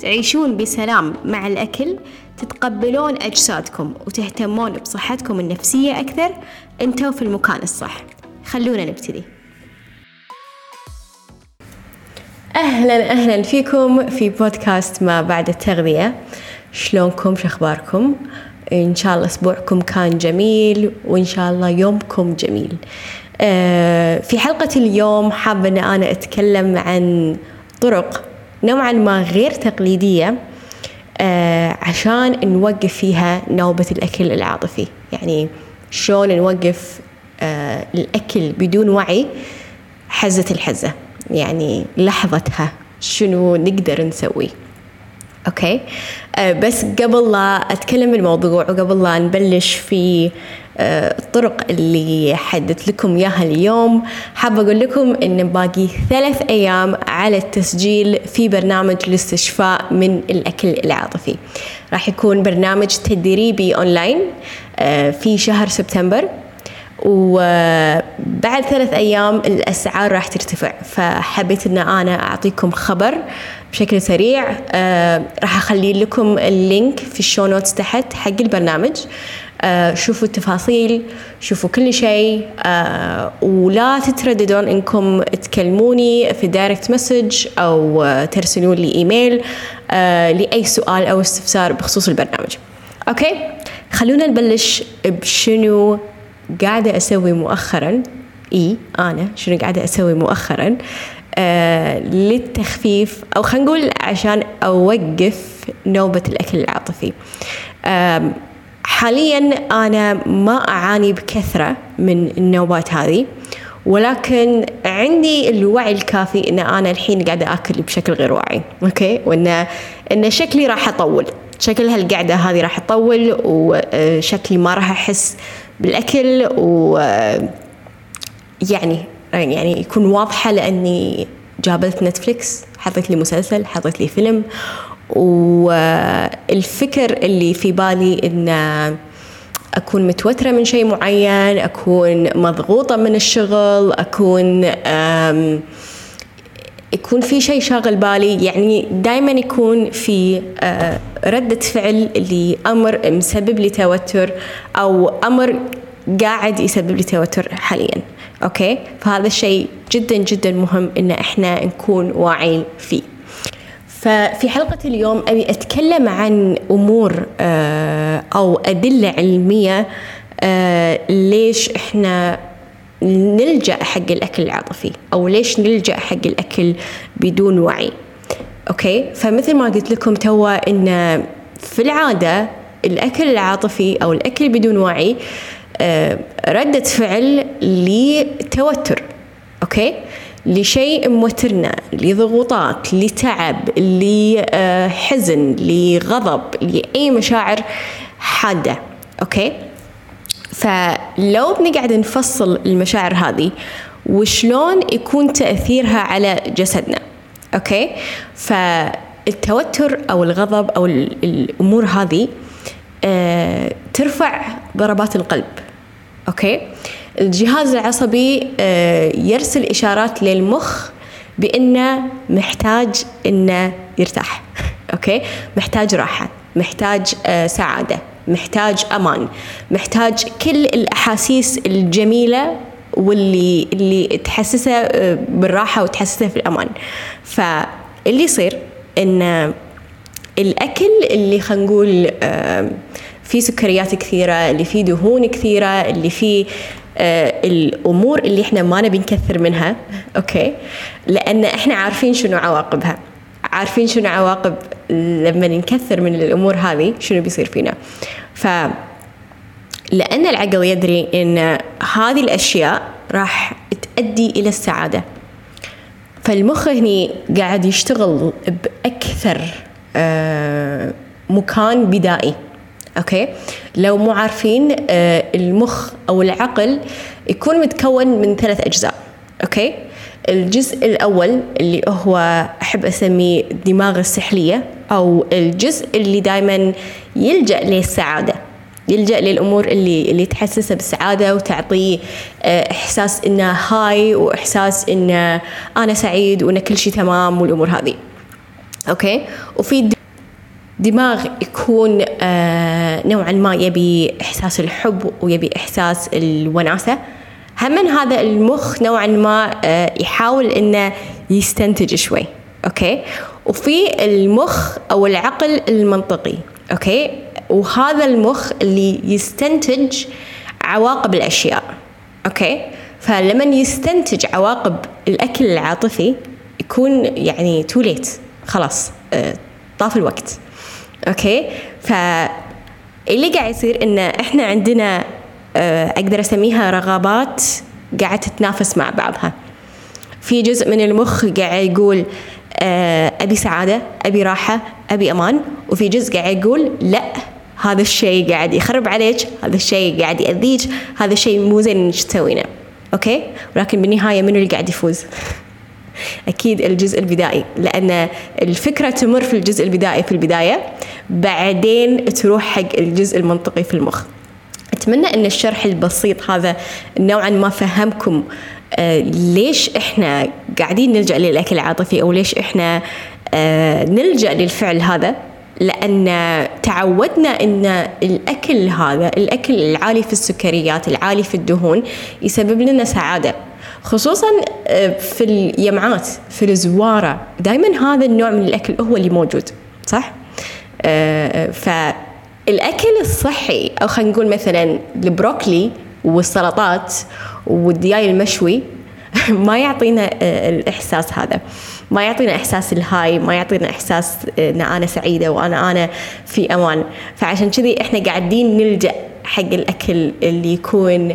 تعيشون بسلام مع الأكل تتقبلون أجسادكم وتهتمون بصحتكم النفسية أكثر. أنتوا في المكان الصح. خلونا نبتدي. أهلا أهلا فيكم في بودكاست ما بعد التغذية. شلونكم؟ شخباركم إن شاء الله أسبوعكم كان جميل وإن شاء الله يومكم جميل. آه، في حلقة اليوم حابة أن أنا أتكلم عن طرق نوعا ما غير تقليدية آه، عشان نوقف فيها نوبة الأكل العاطفي. يعني شلون نوقف آه، الأكل بدون وعي؟ حزة الحزة. يعني لحظتها شنو نقدر نسوي. أوكي؟ أه بس قبل لا أتكلم الموضوع وقبل لا نبلش في الطرق اللي حددت لكم إياها اليوم. حابه أقول لكم إن باقي ثلاث أيام على التسجيل في برنامج الاستشفاء من الأكل العاطفي. راح يكون برنامج تدريبي أونلاين أه في شهر سبتمبر. وبعد ثلاث أيام الأسعار راح ترتفع. فحبيت أن أنا أعطيكم خبر بشكل سريع. آه راح أخلي لكم ال link في ال show notes تحت حق البرنامج. آه شوفوا التفاصيل شوفوا كل شيء آه ولا تترددون إنكم تكلموني في direct message أو آه ترسلون لي إيميل آه لأي سؤال أو استفسار بخصوص البرنامج. okay؟ خلونا نبلش بشنو قاعدة أسوي مؤخرا. إي أنا شنو قاعدة أسوي مؤخرا؟ آه للتخفيف أو خلينا نقول عشان أوقف نوبة الأكل العاطفي. آه حاليا أنا ما أعاني بكثرة من النوبات هذه ولكن عندي الوعي الكافي إن أنا الحين قاعدة آكل بشكل غير واعي okay؟ وان إن شكلي راح أطول. شكل هالقعدة هذه راح تطول وشكلي ما راح أحس بالأكل و يعني يعني يكون واضحة لأني جابلت Netflix حطيت لي مسلسل حطيت لي فيلم والفكر اللي في بالي إن أكون متوترة من شيء معين أكون مضغوطة من الشغل أكون يكون في شيء شاغل بالي. يعني دائما يكون في ردة فعل لأمر مسبب لي توتر أو أمر قاعد يسبب لي توتر حاليا. أوكي؟ فهذا الشيء جدا جدا مهم إن إحنا نكون واعيين فيه. ففي حلقة اليوم أبي أتكلم عن أمور أو أدلة علمية ليش إحنا نلجأ حق الأكل العاطفي أو ليش نلجأ حق الأكل بدون وعي. أوكي؟ فمثل ما قلت لكم توا إن في العادة الأكل العاطفي أو الأكل بدون وعي ردة فعل لتوتر. okay؟ لشيء موترنا لضغوطات لتعب لحزن لغضب لأي مشاعر حادة okay؟ فلو بنقعد نفصل المشاعر هذه وشلون يكون تأثيرها على جسدنا okay؟ فالتوتر أو الغضب أو الأمور هذه آه ترفع ضربات القلب. okay؟ الجهاز العصبي آه يرسل إشارات للمخ بأنه محتاج أنه يرتاح. okay؟ محتاج راحة محتاج آه سعادة محتاج أمان محتاج كل الأحاسيس الجميلة واللي اللي تحسسه بالراحة وتحسسه في الأمان. فاللي يصير إن الأكل اللي خلينا نقول فيه سكريات كثيرة اللي فيه دهون كثيرة اللي فيه الأمور اللي إحنا ما نبي نكثر منها. أوكي؟ لأن إحنا عارفين شنو عواقبها. عارفين شنو عواقب لما نكثر من الأمور هذه شنو بيصير فينا. ف لأن العقل يدري إن هذه الأشياء راح تؤدي إلى السعادة. فالمخ هني قاعد يشتغل بأكثر مكان بدائي. okay؟ لو مو عارفين آه، المخ أو العقل يكون متكون من ثلاث أجزاء okay؟ الجزء الأول اللي هو أحب أسميه الدماغ السحلية أو الجزء اللي دائما يلجأ للسعادة يلجأ للأمور اللي اللي تحسسه بالسعادة وتعطيه آه، إحساس إنه high وإحساس إنه أنا سعيد وإن كل شيء تمام والأمور هذه. okay؟ وفي دماغ يكون آه، نوعا ما يبي إحساس الحب ويبي إحساس الوناسة. هم هذا المخ نوعا ما آه، يحاول إنه يستنتج شوي okay؟ وفي المخ أو العقل المنطقي okay؟ وهذا المخ اللي يستنتج عواقب الأشياء okay؟ فلما يستنتج عواقب الأكل العاطفي يكون يعني too late خلاص آه، طاف الوقت. okay؟ فاللي قاعد يصير إن إحنا عندنا آه، أقدر أسميها رغبات قاعد تتنافس مع بعضها. في جزء من المخ قاعد يقول آه، أبي سعادة أبي راحة أبي أمان. وفي جزء قاعد يقول لا هذا الشيء قاعد يخرب عليك هذا الشيء قاعد يأذيك هذا الشيء مو زين إنك تسوينه. أوكي؟ ولكن بالنهاية منو اللي قاعد يفوز؟ أكيد الجزء البدائي لأن الفكرة تمر في الجزء البدائي في البداية بعدين تروح حق الجزء المنطقي في المخ. أتمنى إن الشرح البسيط هذا نوعا ما فهمكم آه ليش إحنا قاعدين نلجأ للأكل العاطفي أو ليش إحنا آه نلجأ للفعل هذا لأن تعودنا إن الأكل هذا الأكل العالي في السكريات العالي في الدهون يسبب لنا سعادة خصوصا في اليمعات في الزوارة. دائما هذا النوع من الأكل هو اللي موجود صح؟ آه، فالاكل الصحي أو خلينا نقول مثلا البروكلي والسلطات والدياي المشوي ما يعطينا آه، الإحساس هذا. ما يعطينا إحساس ال high ما يعطينا إحساس إن أنا سعيدة وأنا أنا في أمان. فعشان كذي إحنا قاعدين نلجأ حق الأكل اللي يكون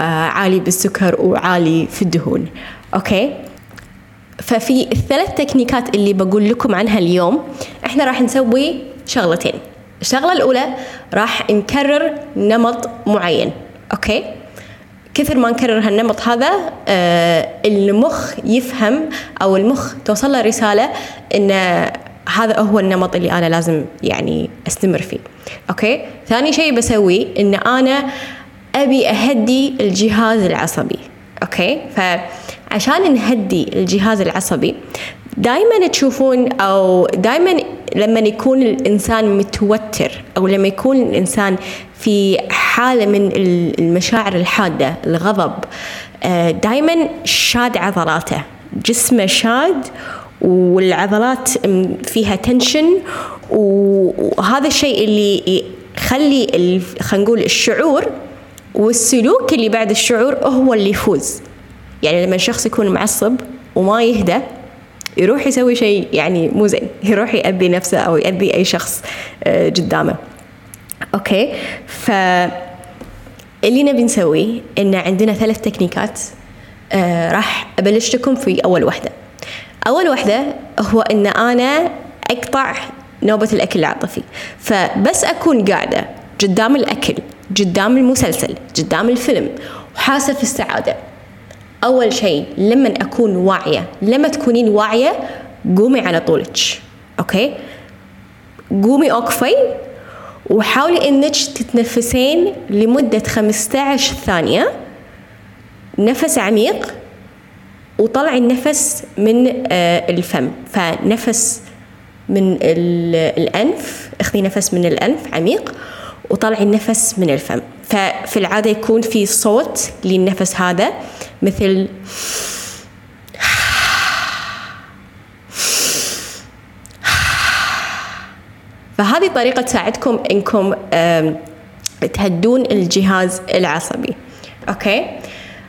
آه، عالي بالسكر وعالي في الدهون. okay؟ ففي الثلاث techniqueات اللي بقول لكم عنها اليوم إحنا راح نسوي شغلتين. الشغلة الأولى راح نكرر نمط معين okay؟ كثر ما نكرر هالنمط هذا آه المخ يفهم أو المخ توصل له رسالة إن هذا هو النمط اللي أنا لازم يعني أستمر فيه okay؟ ثاني شيء بسويه إن أنا أبي أهدي الجهاز العصبي okay؟ فعشان نهدي الجهاز العصبي دائما تشوفون أو دائما لما يكون الإنسان متوتر أو لما يكون الإنسان في حالة من المشاعر الحادة الغضب آه، دائما شاد عضلاته. جسمه شاد والعضلات فيها تنشن. وهذا الشيء اللي يخلي خلينا نقول الشعور والسلوك اللي بعد الشعور هو اللي يفوز. يعني لما الشخص يكون معصب وما يهدى يروح يسوي شيء يعني مو زين يروح يأذي نفسه أو يأذي أي شخص آه، قدامه. okay؟ ف اللي نبي نسويه إن عندنا ثلاث تكنيكات آه راح أبلش لكم في أول وحدة. أول وحدة هو إن أنا أقطع نوبة الأكل العاطفي فبس أكون قاعدة قدام الأكل قدام المسلسل قدام الفيلم وحاسة في السعادة. أول شيء لما أكون واعية لما تكونين واعية قومي على طولك. أوكي؟ قومي أوقفي وحاولي إنك تتنفسين لمدة 15 ثانية. نفس عميق وطلعي النفس من آه، الفم. فنفس من الأنف اخذي نفس من الأنف عميق وطلعي النفس من الفم. ففي العادة يكون في صوت للنفس هذا مثل فهذه طريقة تساعدكم إنكم تهدون الجهاز العصبي. أوكي؟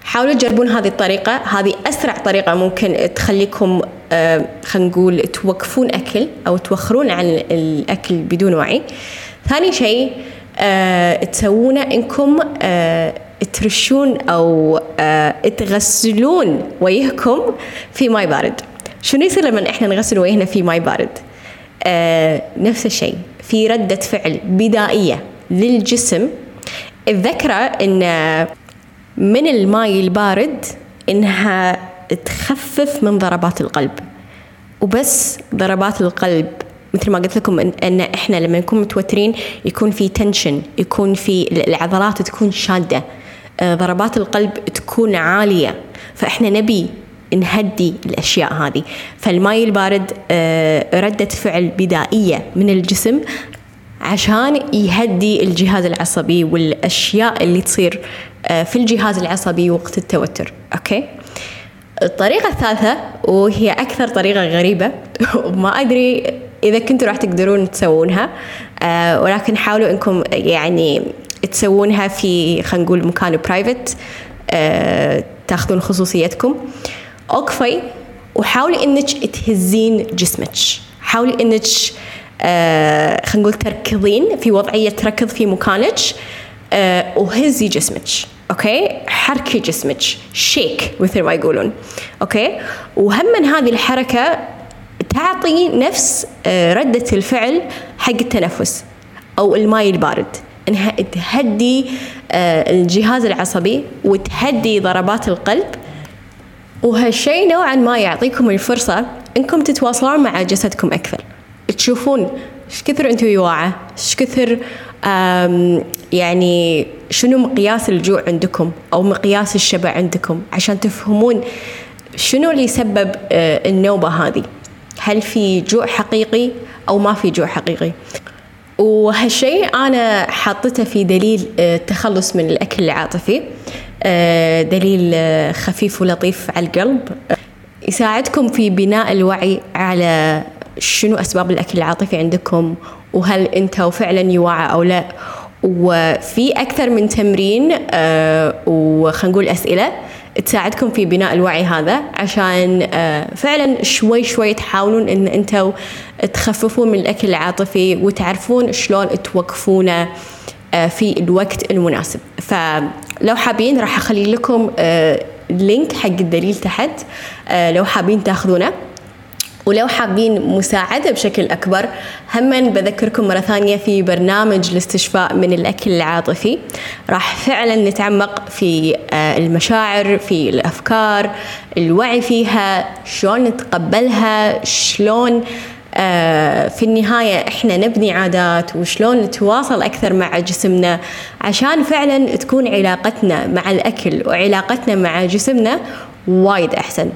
حاولوا تجربون هذه الطريقة. هذه أسرع طريقة ممكن تخليكم خلينا نقول توقفون أكل أو توخرون عن الأكل بدون وعي. ثاني شيء تسوونه إنكم آه، ترشون أو آه، تغسلون وجهكم في ماي بارد. شنو يصير لما إحنا نغسل وجهنا في ماي بارد؟ نفس الشيء في ردة فعل بدائية للجسم. الفكرة إن من الماء البارد إنها تخفف من ضربات القلب. وبس ضربات القلب مثل ما قلت لكم ان إحنا لما نكون متوترين يكون في tension يكون في العضلات تكون شادة آه، ضربات القلب تكون عالية. فإحنا نبي نهدي الأشياء هذه. فالماء البارد آه، ردة فعل بدائية من الجسم عشان يهدي الجهاز العصبي والأشياء اللي تصير آه، في الجهاز العصبي وقت التوتر. okay؟ الطريقة الثالثة وهي أكثر طريقة غريبة وما أدري إذا كنتوا راح تقدرون تسوونها آه، ولكن حاولوا إنكم يعني تسوونها في خلينا نقول مكان برايفت تاخذون خصوصيتكم. اوقفي وحاولي إنك تهزين جسمك. حاولي إنك آه خلينا نقول تركضين في وضعية ركض في مكانك آه وهزي جسمك. okay؟ حركي جسمك. shake مثل ما يقولون. okay؟ وهم من هذه الحركة تعطي نفس آه ردة الفعل حق التنفس أو الماء البارد إنها تهدي آه الجهاز العصبي وتهدي ضربات القلب. وهالشيء نوعا ما يعطيكم الفرصة إنكم تتواصلون مع جسدكم أكثر. تشوفون إيش كثر أنتم يواعة إيش كثر يعني شنو مقياس الجوع عندكم أو مقياس الشبع عندكم عشان تفهمون شنو اللي يسبب آه، النوبة هذه. هل في جوع حقيقي أو ما في جوع حقيقي؟ وهالشيء أنا حاطته في دليل آه، التخلص من الأكل العاطفي آه، دليل آه، خفيف ولطيف على القلب. يساعدكم في بناء الوعي على شنو أسباب الأكل العاطفي عندكم وهل أنتوا فعلا يوعى أو لا. وفي أكثر من تمرين آه، وخلينا نقول أسئلة. تساعدكم في بناء الوعي هذا عشان فعلا شوي شوي تحاولون إن أنتم تخففون من الأكل العاطفي وتعرفون شلون توقفونه في الوقت المناسب. فلو حابين راح أخلي لكم لينك حق الدليل تحت لو حابين تاخذونه. ولو حابين مساعدة بشكل أكبر هما بذكركم مرة ثانية في برنامج الاستشفاء من الأكل العاطفي. راح فعلا نتعمق في المشاعر في الأفكار الوعي فيها شلون نتقبلها شلون آه، في النهاية إحنا نبني عادات وشلون نتواصل أكثر مع جسمنا عشان فعلا تكون علاقتنا مع الأكل وعلاقتنا مع جسمنا وايد أحسن.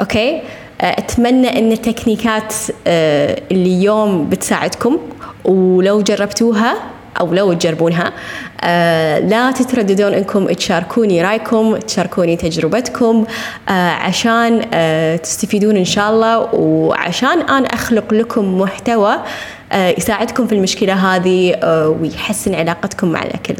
أوكي؟ أتمنى أن التكنيكات آه، اليوم بتساعدكم ولو جربتوها أو لو تجربونها آه لا تترددون أنكم تشاركوني رأيكم تشاركوني تجربتكم آه عشان تستفيدون إن شاء الله وعشان أنا أخلق لكم محتوى يساعدكم في المشكلة هذه آه ويحسن علاقتكم مع الأكل.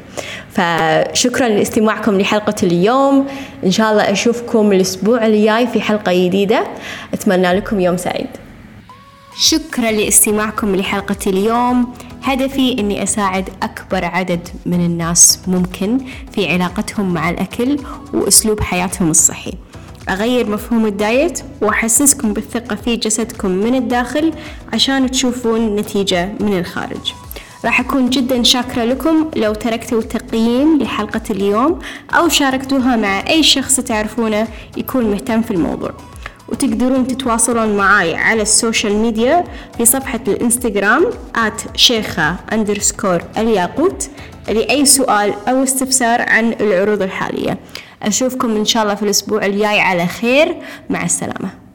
فشكرا لاستماعكم لحلقة اليوم. إن شاء الله أشوفكم الأسبوع الجاي في حلقة جديدة. أتمنى لكم يوم سعيد. شكرا لاستماعكم لحلقة اليوم. هدفي أني أساعد أكبر عدد من الناس ممكن في علاقتهم مع الأكل وأسلوب حياتهم الصحي. أغير مفهوم الدايت وأحسسكم بالثقة في جسدكم من الداخل عشان تشوفون نتيجة من الخارج. راح أكون جدا شاكرة لكم لو تركتوا تقييم لحلقة اليوم أو شاركتوها مع أي شخص تعرفونه يكون مهتم في الموضوع. وتقدرون تتواصلون معاي على ال social media في صفحة الإنستغرام at شيخة underscore الياقوت لأي سؤال أو استفسار عن العروض الحالية. أشوفكم إن شاء الله في الأسبوع الجاي. على خير. مع السلامة.